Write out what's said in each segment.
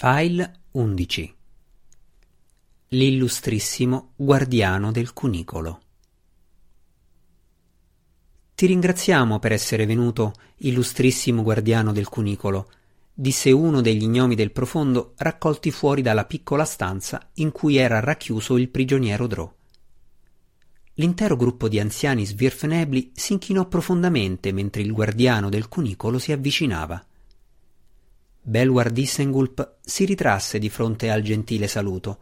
File 11 L'illustrissimo guardiano del cunicolo Ti ringraziamo per essere venuto, illustrissimo guardiano del cunicolo, disse uno degli gnomi del profondo raccolti fuori dalla piccola stanza in cui era racchiuso il prigioniero Drò. L'intero gruppo di anziani svirfenebli si inchinò profondamente mentre il guardiano del cunicolo si avvicinava. Belwar Dissengulp si ritrasse di fronte al gentile saluto.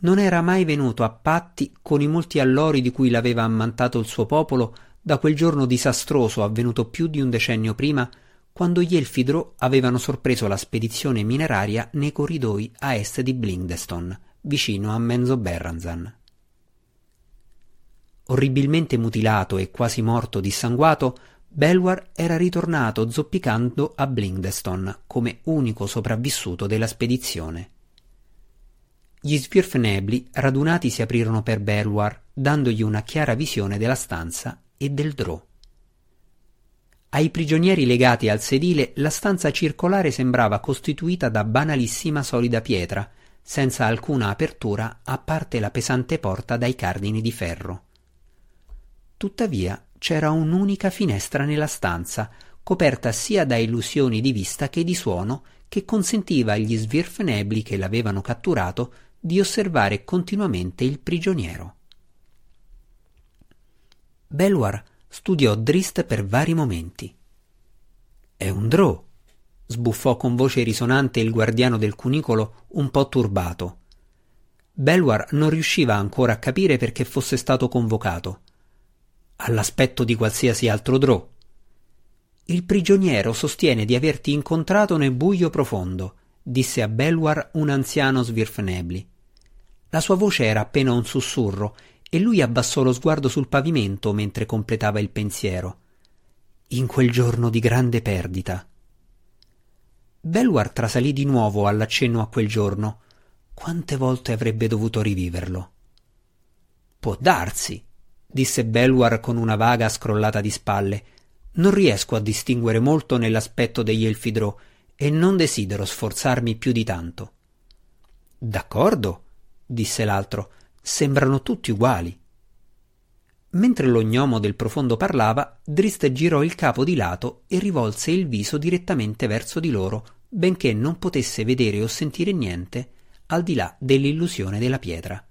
Non era mai venuto a patti con i molti allori di cui l'aveva ammantato il suo popolo da quel giorno disastroso avvenuto più di un decennio prima, quando gli Elfidro avevano sorpreso la spedizione mineraria nei corridoi a est di Blindeston, vicino a Menzoberranzan. Orribilmente mutilato e quasi morto dissanguato, Belwar era ritornato zoppicando a Blindeston come unico sopravvissuto della spedizione. Gli svirfnebli radunati si aprirono per Belwar, dandogli una chiara visione della stanza e del drò. Ai prigionieri legati al sedile la stanza circolare sembrava costituita da banalissima solida pietra, senza alcuna apertura a parte la pesante porta dai cardini di ferro. Tuttavia c'era un'unica finestra nella stanza, coperta sia da illusioni di vista che di suono, che consentiva agli svirfenebli che l'avevano catturato di osservare continuamente il prigioniero. Belwar studiò Drist per vari momenti. È un drò, sbuffò con voce risonante il guardiano del cunicolo, un po' turbato. Belwar non riusciva ancora a capire perché fosse stato convocato all'aspetto di qualsiasi altro drò. Il prigioniero sostiene di averti incontrato nel buio profondo, disse a Belwar un anziano svirfnebli. La sua voce era appena un sussurro e lui abbassò lo sguardo sul pavimento mentre completava il pensiero. In quel giorno di grande perdita. Belwar trasalì di nuovo all'accenno a quel giorno. Quante volte avrebbe dovuto riviverlo? Può darsi, disse Belwar con una vaga scrollata di spalle. Non riesco a distinguere molto nell'aspetto degli Elfidrò e non desidero sforzarmi più di tanto. D'accordo, disse l'altro, sembrano tutti uguali. Mentre lo gnomo del profondo parlava, Drist girò il capo di lato e rivolse il viso direttamente verso di loro, benché non potesse vedere o sentire niente al di là dell'illusione della pietra.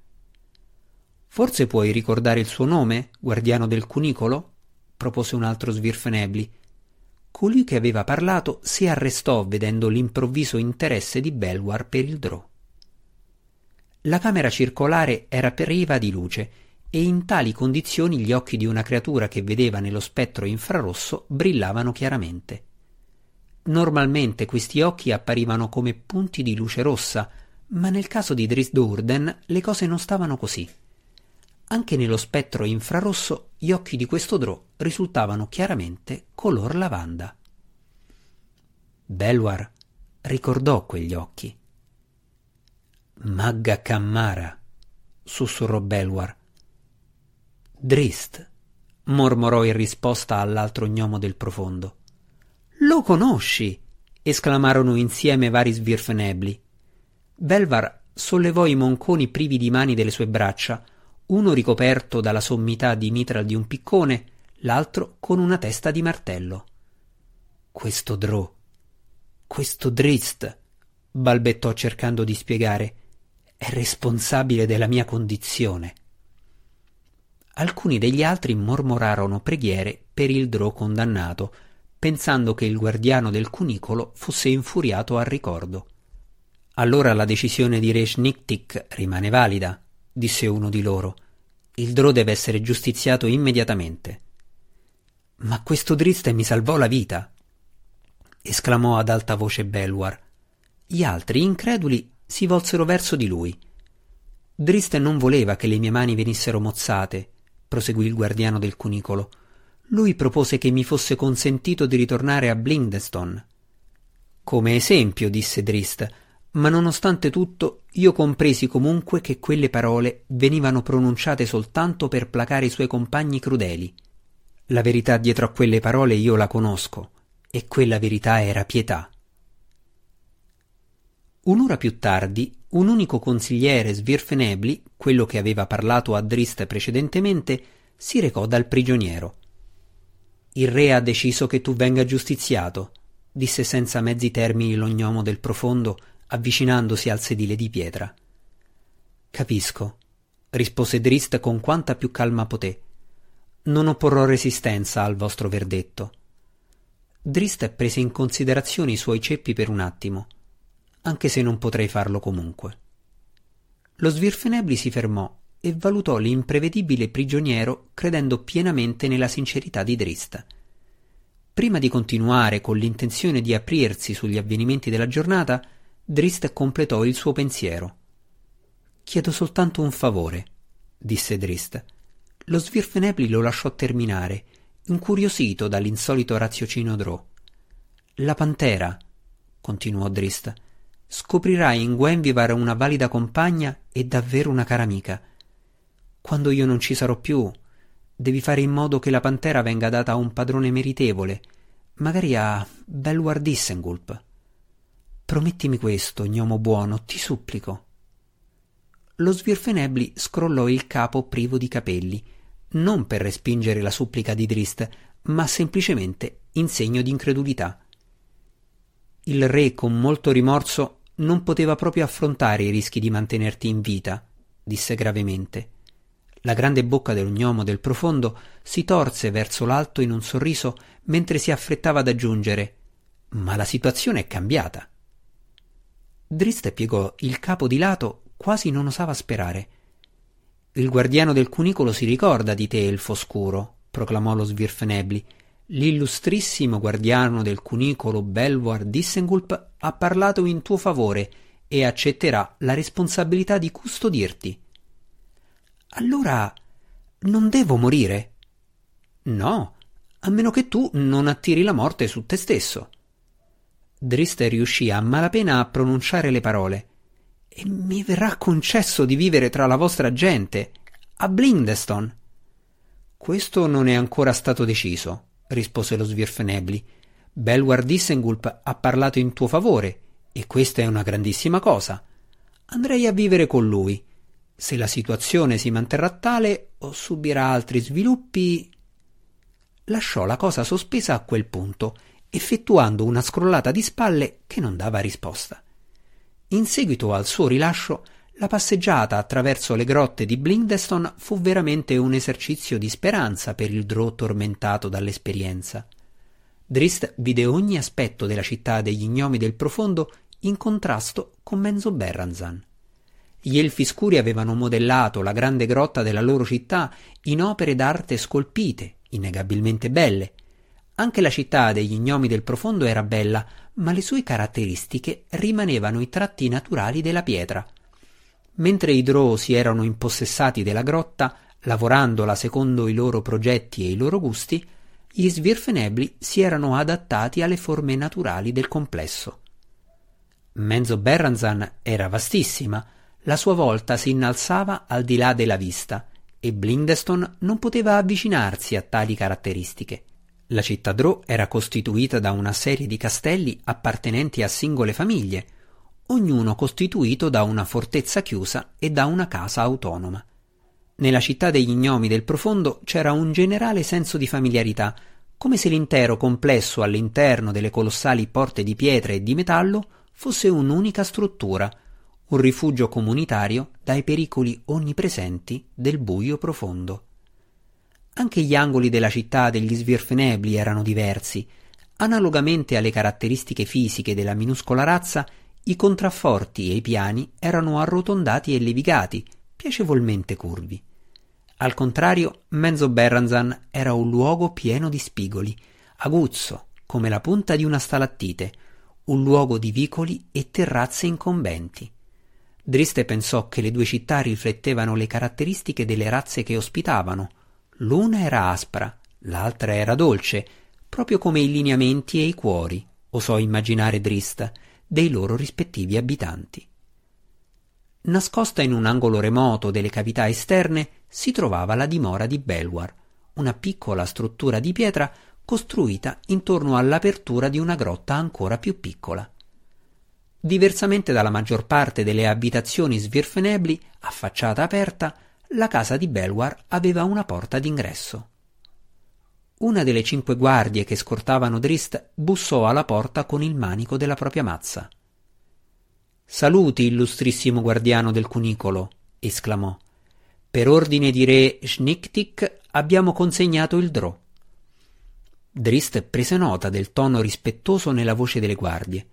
Forse puoi ricordare il suo nome, guardiano del cunicolo? propose un altro svirfenebli. Colui che aveva parlato si arrestò vedendo l'improvviso interesse di Belwar per il drò. La camera circolare era priva di luce e in tali condizioni gli occhi di una creatura che vedeva nello spettro infrarosso brillavano chiaramente. Normalmente questi occhi apparivano come punti di luce rossa, ma nel caso di Drisdurden le cose non stavano così. Anche nello spettro infrarosso gli occhi di questo drò risultavano chiaramente color lavanda. Belwar ricordò quegli occhi. Magga Cammara, sussurrò Belwar. Drist, mormorò in risposta all'altro gnomo del profondo. Lo conosci! esclamarono insieme vari svirfenebli. Belvar sollevò i monconi privi di mani delle sue braccia, uno ricoperto dalla sommità di mitra di un piccone, l'altro con una testa di martello. Questo Drò, questo Drist, balbettò cercando di spiegare, è responsabile della mia condizione. Alcuni degli altri mormorarono preghiere per il Drò condannato, pensando che il guardiano del cunicolo fosse infuriato al ricordo. Allora la decisione di Reshniktik rimane valida, disse uno di loro. Il Drò deve essere giustiziato immediatamente. Ma questo Driste mi salvò la vita, esclamò ad alta voce Belwar. Gli altri, increduli, si volsero verso di lui. Driste non voleva che le mie mani venissero mozzate, proseguì il guardiano del cunicolo. Lui propose che mi fosse consentito di ritornare a Blindeston. Come esempio, disse Drist, ma nonostante tutto io compresi comunque che quelle parole venivano pronunciate soltanto per placare i suoi compagni crudeli. La verità dietro a quelle parole io la conosco, e quella verità era pietà. Un'ora più tardi, un unico consigliere svirfenebli, quello che aveva parlato a Drist precedentemente, si recò dal prigioniero. Il re ha deciso che tu venga giustiziato, disse senza mezzi termini l'ognomo del profondo, avvicinandosi al sedile di pietra. Capisco, rispose Drist con quanta più calma poté. Non opporrò resistenza al vostro verdetto. Drist prese in considerazione i suoi ceppi per un attimo anche se non potrei farlo comunque. Lo Svirfenebli si fermò e valutò l'imprevedibile prigioniero credendo pienamente nella sincerità di Drist. Prima di continuare con l'intenzione di aprirsi sugli avvenimenti della giornata, Drist completò il suo pensiero. Chiedo soltanto un favore, disse Drist. Lo Svirfenebli lo lasciò terminare, incuriosito dall'insolito raziocino Drò. La pantera, continuò Drist, scoprirai in Gwenvivar una valida compagna e davvero una cara amica. Quando io non ci sarò più, devi fare in modo che la pantera venga data a un padrone meritevole, magari a Belward Dissengulp. Promettimi questo, gnomo buono, ti supplico. Lo Svirfenebli scrollò il capo privo di capelli, non per respingere la supplica di Drist, ma semplicemente in segno di incredulità. Il re, con molto rimorso, non poteva proprio affrontare i rischi di mantenerti in vita, disse gravemente. La grande bocca del gnomo del profondo si torse verso l'alto in un sorriso mentre si affrettava ad aggiungere Ma la situazione è cambiata. Drist piegò il capo di lato, quasi non osava sperare. Il guardiano del cunicolo si ricorda di te, elfo scuro, proclamò lo Svirfenebli, L'illustrissimo guardiano del cunicolo Belvoir Dissengulp ha parlato in tuo favore e accetterà la responsabilità di custodirti. Allora non devo morire? No, a meno che tu non attiri la morte su te stesso. Drist riuscì a malapena a pronunciare le parole. E mi verrà concesso di vivere tra la vostra gente, a Blindeston. Questo non è ancora stato deciso, rispose lo Svirfenebli. Belwar Dissengulp ha parlato in tuo favore, e questa è una grandissima cosa. Andrei a vivere con lui. Se la situazione si manterrà tale o subirà altri sviluppi. Lasciò la cosa sospesa a quel punto, effettuando una scrollata di spalle che non dava risposta. In seguito al suo rilascio, la passeggiata attraverso le grotte di Blindeston fu veramente un esercizio di speranza per il Drò tormentato dall'esperienza. Drist vide ogni aspetto della città degli gnomi del profondo in contrasto con Menzo Berranzan. Gli elfi scuri avevano modellato la grande grotta della loro città in opere d'arte scolpite, innegabilmente belle. Anche la città degli gnomi del profondo era bella, ma le sue caratteristiche rimanevano i tratti naturali della pietra, Mentre i Drow si erano impossessati della grotta, lavorandola secondo i loro progetti e i loro gusti, gli svirfenebli si erano adattati alle forme naturali del complesso. Menzo Berranzan era vastissima, la sua volta si innalzava al di là della vista, e Blindeston non poteva avvicinarsi a tali caratteristiche. La città Drow era costituita da una serie di castelli appartenenti a singole famiglie, ognuno costituito da una fortezza chiusa e da una casa autonoma. Nella città degli gnomi del profondo c'era un generale senso di familiarità, come se l'intero complesso all'interno delle colossali porte di pietra e di metallo fosse un'unica struttura, un rifugio comunitario dai pericoli onnipresenti del buio profondo. Anche gli angoli della città degli svirfenebli erano diversi. Analogamente alle caratteristiche fisiche della minuscola razza, i contrafforti e i piani erano arrotondati e levigati, piacevolmente curvi. Al contrario, Menzo Berranzan era un luogo pieno di spigoli, aguzzo, come la punta di una stalattite, un luogo di vicoli e terrazze incombenti. Driste pensò che le due città riflettevano le caratteristiche delle razze che ospitavano. L'una era aspra, l'altra era dolce, proprio come i lineamenti e i cuori, osò immaginare Drista, dei loro rispettivi abitanti. Nascosta in un angolo remoto delle cavità esterne si trovava la dimora di Belwar, una piccola struttura di pietra costruita intorno all'apertura di una grotta ancora più piccola. Diversamente dalla maggior parte delle abitazioni svirfenebili, a facciata aperta, la casa di Belwar aveva una porta d'ingresso. Una delle cinque guardie che scortavano Drist bussò alla porta con il manico della propria mazza. Saluti, illustrissimo guardiano del cunicolo, esclamò. Per ordine di re Schniktik abbiamo consegnato il drò. Drist prese nota del tono rispettoso nella voce delle guardie.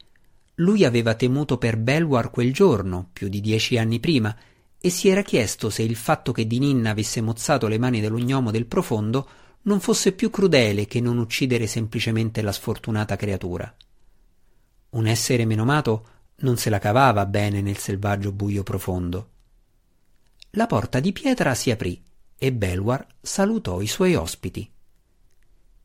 Lui aveva temuto per Belwar quel giorno, più di dieci anni prima, e si era chiesto se il fatto che Dinin avesse mozzato le mani dell'ognomo del profondo non fosse più crudele che non uccidere semplicemente la sfortunata creatura. Un essere menomato non se la cavava bene nel selvaggio buio profondo. La porta di pietra si aprì e Belwar salutò i suoi ospiti.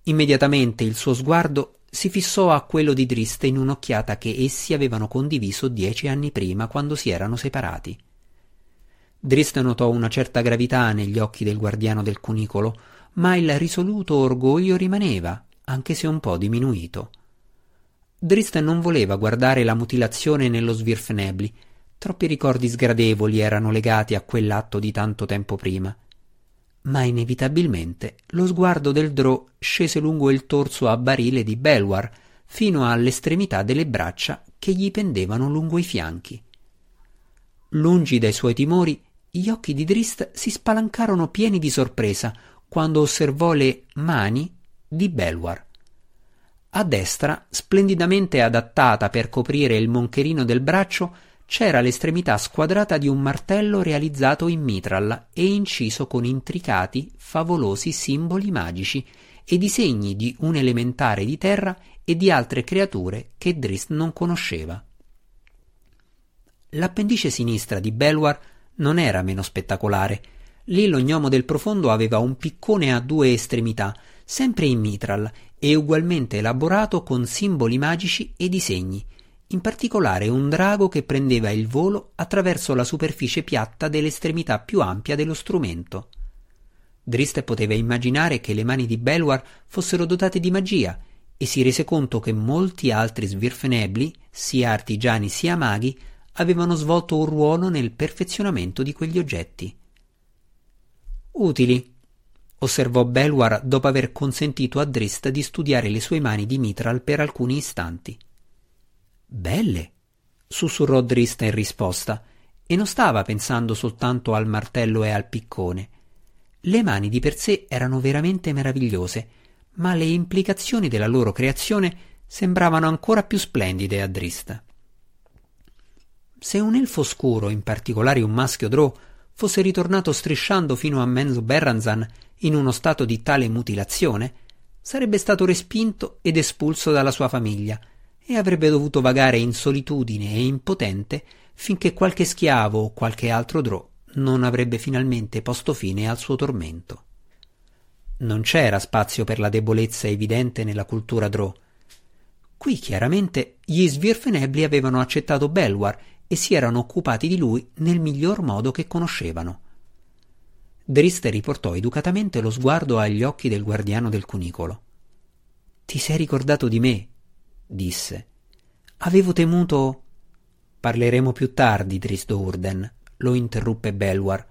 Immediatamente il suo sguardo si fissò a quello di Driste in un'occhiata che essi avevano condiviso dieci anni prima quando si erano separati. Driste notò una certa gravità negli occhi del guardiano del cunicolo, ma il risoluto orgoglio rimaneva, anche se un po' diminuito. Driste non voleva guardare la mutilazione nello Svirfnebli, troppi ricordi sgradevoli erano legati a quell'atto di tanto tempo prima ma inevitabilmente lo sguardo del Drò scese lungo il torso a barile di Belwar fino all'estremità delle braccia che gli pendevano lungo i fianchi. Lungi dai suoi timori, gli occhi di Drist si spalancarono pieni di sorpresa quando osservò le mani di Belwar. A destra, splendidamente adattata per coprire il moncherino del braccio, c'era l'estremità squadrata di un martello realizzato in mitral e inciso con intricati, favolosi simboli magici e disegni di un elementare di terra e di altre creature che Drist non conosceva. L'appendice sinistra di Belwar non era meno spettacolare. Lì lo gnomo del profondo aveva un piccone a due estremità, sempre in mitral e ugualmente elaborato con simboli magici e disegni, in particolare un drago che prendeva il volo attraverso la superficie piatta dell'estremità più ampia dello strumento. Driste poteva immaginare che le mani di Belwar fossero dotate di magia e si rese conto che molti altri svirfenebli, sia artigiani sia maghi, avevano svolto un ruolo nel perfezionamento di quegli oggetti. Utili, osservò Belwar dopo aver consentito a Drist di studiare le sue mani di Mitral per alcuni istanti. Belle, sussurrò Drista in risposta, e non stava pensando soltanto al martello e al piccone. Le mani di per sé erano veramente meravigliose, ma le implicazioni della loro creazione sembravano ancora più splendide a Drista. Se un elfo scuro, in particolare un maschio drò, fosse ritornato strisciando fino a Menzo Berranzan in uno stato di tale mutilazione, sarebbe stato respinto ed espulso dalla sua famiglia, e avrebbe dovuto vagare in solitudine e impotente finché qualche schiavo o qualche altro drò non avrebbe finalmente posto fine al suo tormento. Non c'era spazio per la debolezza evidente nella cultura drò. Qui chiaramente gli svirfenebli avevano accettato Belwar e si erano occupati di lui nel miglior modo che conoscevano. Driste riportò educatamente lo sguardo agli occhi del guardiano del cunicolo. Ti sei ricordato di me, disse. Avevo temuto. Parleremo più tardi, Tristo Urden, lo interruppe Belwar.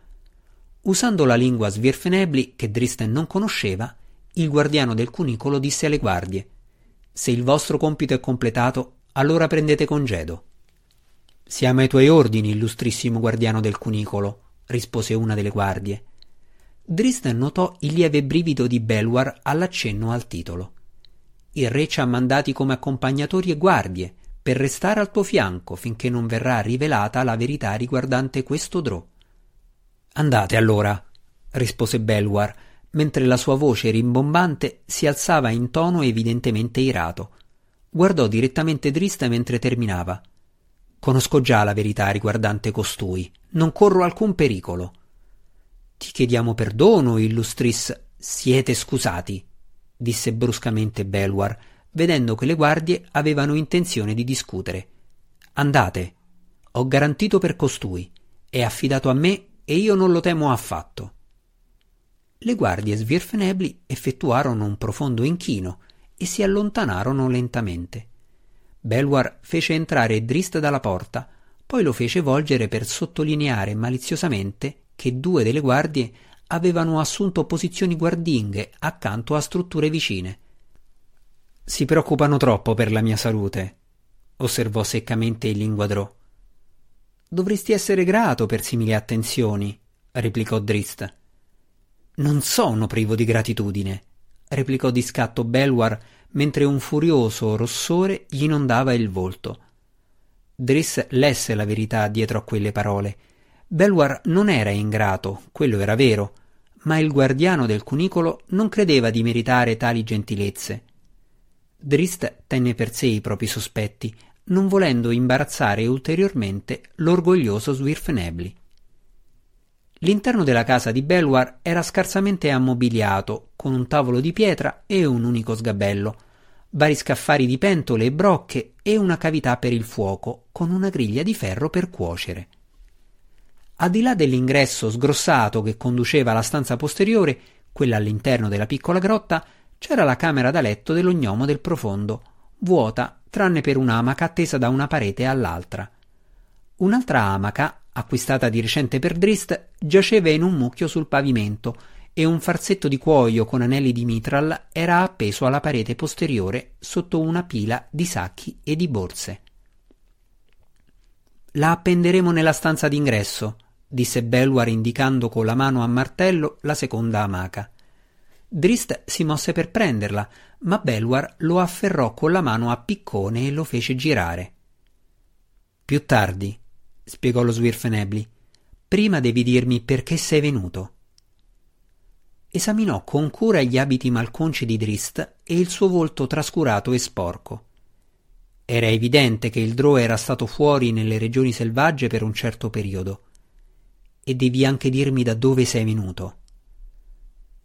Usando la lingua svirfenebli che Dristen non conosceva, il guardiano del cunicolo disse alle guardie: Se il vostro compito è completato, allora prendete congedo. Siamo ai tuoi ordini, illustrissimo guardiano del cunicolo, rispose una delle guardie. Dristen notò il lieve brivido di Belwar all'accenno al titolo. Il re ci ha mandati come accompagnatori e guardie per restare al tuo fianco finché non verrà rivelata la verità riguardante questo drò. Andate allora, rispose Belwar, mentre la sua voce rimbombante si alzava in tono evidentemente irato. Guardò direttamente Drista mentre terminava. Conosco già la verità riguardante costui. Non corro alcun pericolo. Ti chiediamo perdono, illustris. Siete scusati disse bruscamente Belwar, vedendo che le guardie avevano intenzione di discutere. Andate. Ho garantito per costui. È affidato a me e io non lo temo affatto. Le guardie svirfenebli effettuarono un profondo inchino e si allontanarono lentamente. Belwar fece entrare Drist dalla porta, poi lo fece volgere per sottolineare maliziosamente che due delle guardie avevano assunto posizioni guardinghe accanto a strutture vicine. Si preoccupano troppo per la mia salute, osservò seccamente il linguadrò. Dovresti essere grato per simili attenzioni, replicò Drist. Non sono privo di gratitudine, replicò di scatto Belwar mentre un furioso rossore gli inondava il volto. Driss lesse la verità dietro a quelle parole. Belwar non era ingrato, quello era vero, ma il guardiano del cunicolo non credeva di meritare tali gentilezze. Drist tenne per sé i propri sospetti, non volendo imbarazzare ulteriormente l'orgoglioso Swirfnebli. L'interno della casa di Belwar era scarsamente ammobiliato, con un tavolo di pietra e un unico sgabello, vari scaffari di pentole e brocche e una cavità per il fuoco, con una griglia di ferro per cuocere. Al di là dell'ingresso sgrossato che conduceva alla stanza posteriore, quella all'interno della piccola grotta, c'era la camera da letto dell'ognomo del profondo, vuota tranne per un'amaca attesa da una parete all'altra. Un'altra amaca, acquistata di recente per Drist, giaceva in un mucchio sul pavimento e un farsetto di cuoio con anelli di mitral era appeso alla parete posteriore sotto una pila di sacchi e di borse. La appenderemo nella stanza d'ingresso, disse Belwar indicando con la mano a martello la seconda amaca. Drist si mosse per prenderla, ma Belwar lo afferrò con la mano a piccone e lo fece girare. Più tardi, spiegò lo Swirfenebli, prima devi dirmi perché sei venuto. Esaminò con cura gli abiti malconci di Drist e il suo volto trascurato e sporco. Era evidente che il Drò era stato fuori nelle regioni selvagge per un certo periodo. E devi anche dirmi da dove sei venuto.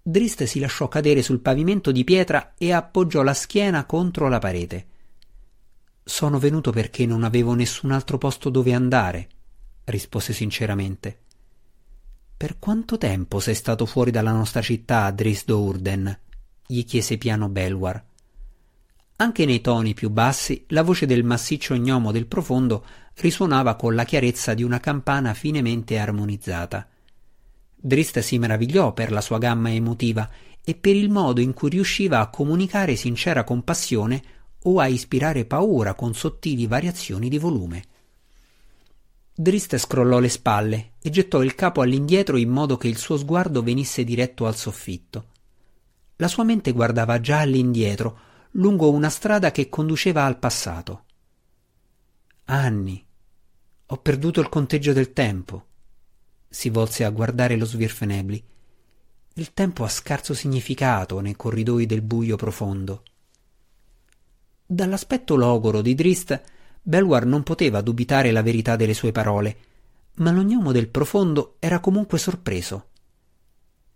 Drist si lasciò cadere sul pavimento di pietra e appoggiò la schiena contro la parete. Sono venuto perché non avevo nessun altro posto dove andare, rispose sinceramente. Per quanto tempo sei stato fuori dalla nostra città, Drisdo Urden? gli chiese piano Belwar. Anche nei toni più bassi la voce del massiccio gnomo del profondo risuonava con la chiarezza di una campana finemente armonizzata. Drist si meravigliò per la sua gamma emotiva e per il modo in cui riusciva a comunicare sincera compassione o a ispirare paura con sottili variazioni di volume. Drist scrollò le spalle e gettò il capo all'indietro in modo che il suo sguardo venisse diretto al soffitto. La sua mente guardava già all'indietro, lungo una strada che conduceva al passato. Anni. Ho perduto il conteggio del tempo. Si volse a guardare lo Svirfenebli. Il tempo ha scarso significato nei corridoi del buio profondo. Dall'aspetto logoro di Drist Belwar non poteva dubitare la verità delle sue parole, ma l'ognomo del profondo era comunque sorpreso.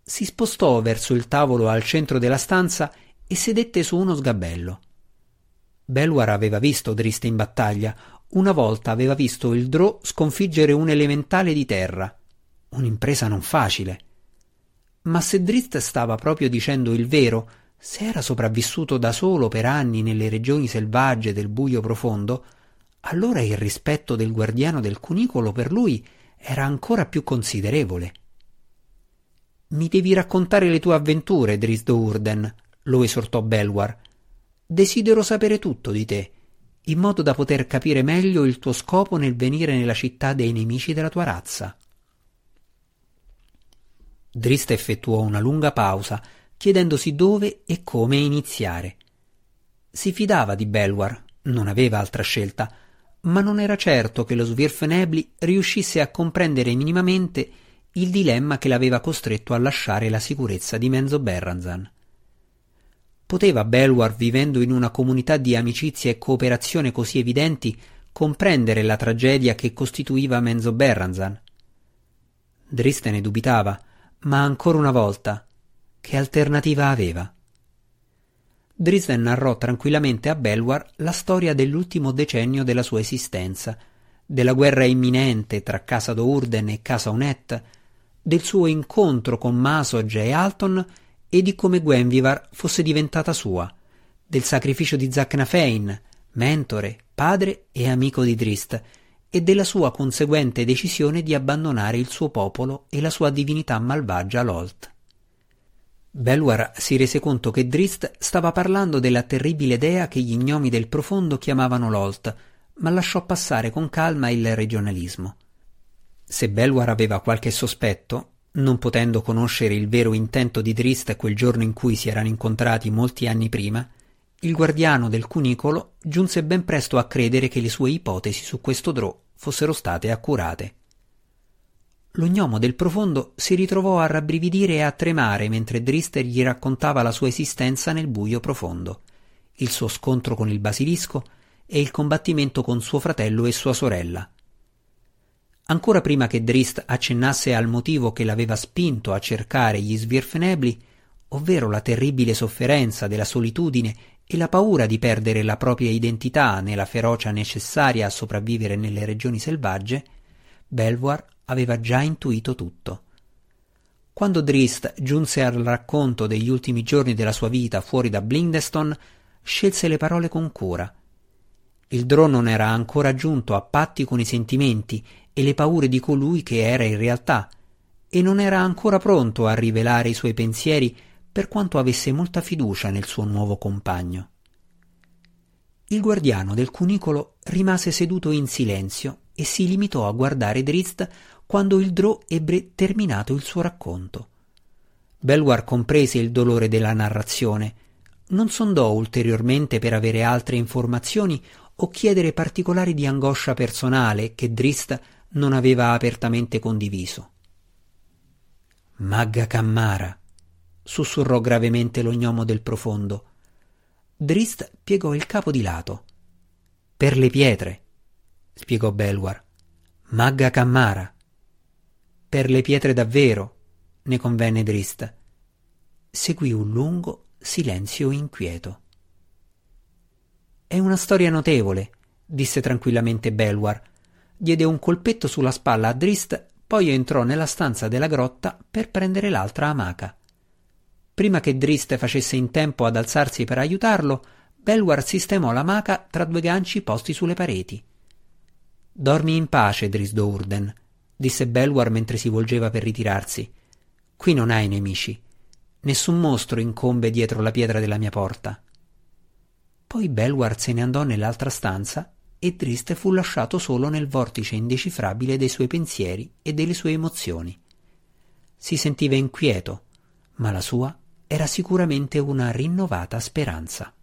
Si spostò verso il tavolo al centro della stanza e sedette su uno sgabello. Belwar aveva visto Drist in battaglia, una volta aveva visto il Drò sconfiggere un elementale di terra. Un'impresa non facile. Ma se Drist stava proprio dicendo il vero, se era sopravvissuto da solo per anni nelle regioni selvagge del buio profondo, allora il rispetto del guardiano del cunicolo per lui era ancora più considerevole. Mi devi raccontare le tue avventure, Drisdo Urden, lo esortò Belwar. Desidero sapere tutto di te, in modo da poter capire meglio il tuo scopo nel venire nella città dei nemici della tua razza. Drist effettuò una lunga pausa, chiedendosi dove e come iniziare. Si fidava di Belwar, non aveva altra scelta, ma non era certo che lo Svirfenebli riuscisse a comprendere minimamente il dilemma che l'aveva costretto a lasciare la sicurezza di Menzo Berranzan. Poteva Belwar, vivendo in una comunità di amicizia e cooperazione così evidenti, comprendere la tragedia che costituiva Menzo Berranzan? Driste ne dubitava, ma ancora una volta, che alternativa aveva? Drisden narrò tranquillamente a Belwar la storia dell'ultimo decennio della sua esistenza, della guerra imminente tra Casa d'Urden e Casa Unet, del suo incontro con Masog e Alton e di come Gwenvivar fosse diventata sua, del sacrificio di Zacnafein, mentore, padre e amico di Drist, e della sua conseguente decisione di abbandonare il suo popolo e la sua divinità malvagia Lolt. Belwar si rese conto che Drist stava parlando della terribile dea che gli gnomi del profondo chiamavano Lolt, ma lasciò passare con calma il regionalismo. Se Belwar aveva qualche sospetto, non potendo conoscere il vero intento di Drist quel giorno in cui si erano incontrati molti anni prima, il guardiano del cunicolo giunse ben presto a credere che le sue ipotesi su questo drò fossero state accurate. Lo gnomo del profondo si ritrovò a rabbrividire e a tremare mentre Drister gli raccontava la sua esistenza nel buio profondo, il suo scontro con il basilisco e il combattimento con suo fratello e sua sorella. Ancora prima che Drist accennasse al motivo che l'aveva spinto a cercare gli svirfenebli, ovvero la terribile sofferenza della solitudine e la paura di perdere la propria identità nella ferocia necessaria a sopravvivere nelle regioni selvagge, Belvoir aveva già intuito tutto. Quando Drist giunse al racconto degli ultimi giorni della sua vita fuori da Blindeston, scelse le parole con cura. Il drone non era ancora giunto a patti con i sentimenti e le paure di colui che era in realtà, e non era ancora pronto a rivelare i suoi pensieri per quanto avesse molta fiducia nel suo nuovo compagno. Il guardiano del cunicolo rimase seduto in silenzio e si limitò a guardare Drizzt quando il Drò ebbe terminato il suo racconto. Belwar comprese il dolore della narrazione, non sondò ulteriormente per avere altre informazioni o chiedere particolari di angoscia personale che Drist non aveva apertamente condiviso. Magga Cammara, sussurrò gravemente lo gnomo del profondo. Drist piegò il capo di lato. Per le pietre, spiegò Belwar. Magga Cammara. Per le pietre davvero, ne convenne Drist. Seguì un lungo silenzio inquieto. È una storia notevole, disse tranquillamente Belwar. Diede un colpetto sulla spalla a Drist, poi entrò nella stanza della grotta per prendere l'altra amaca. Prima che Drist facesse in tempo ad alzarsi per aiutarlo, Belwar sistemò la maca tra due ganci posti sulle pareti. Dormi in pace, Drisdo Urden, disse Belwar mentre si volgeva per ritirarsi. Qui non hai nemici. Nessun mostro incombe dietro la pietra della mia porta. Poi Belwar se ne andò nell'altra stanza e Drist fu lasciato solo nel vortice indecifrabile dei suoi pensieri e delle sue emozioni. Si sentiva inquieto, ma la sua era sicuramente una rinnovata speranza.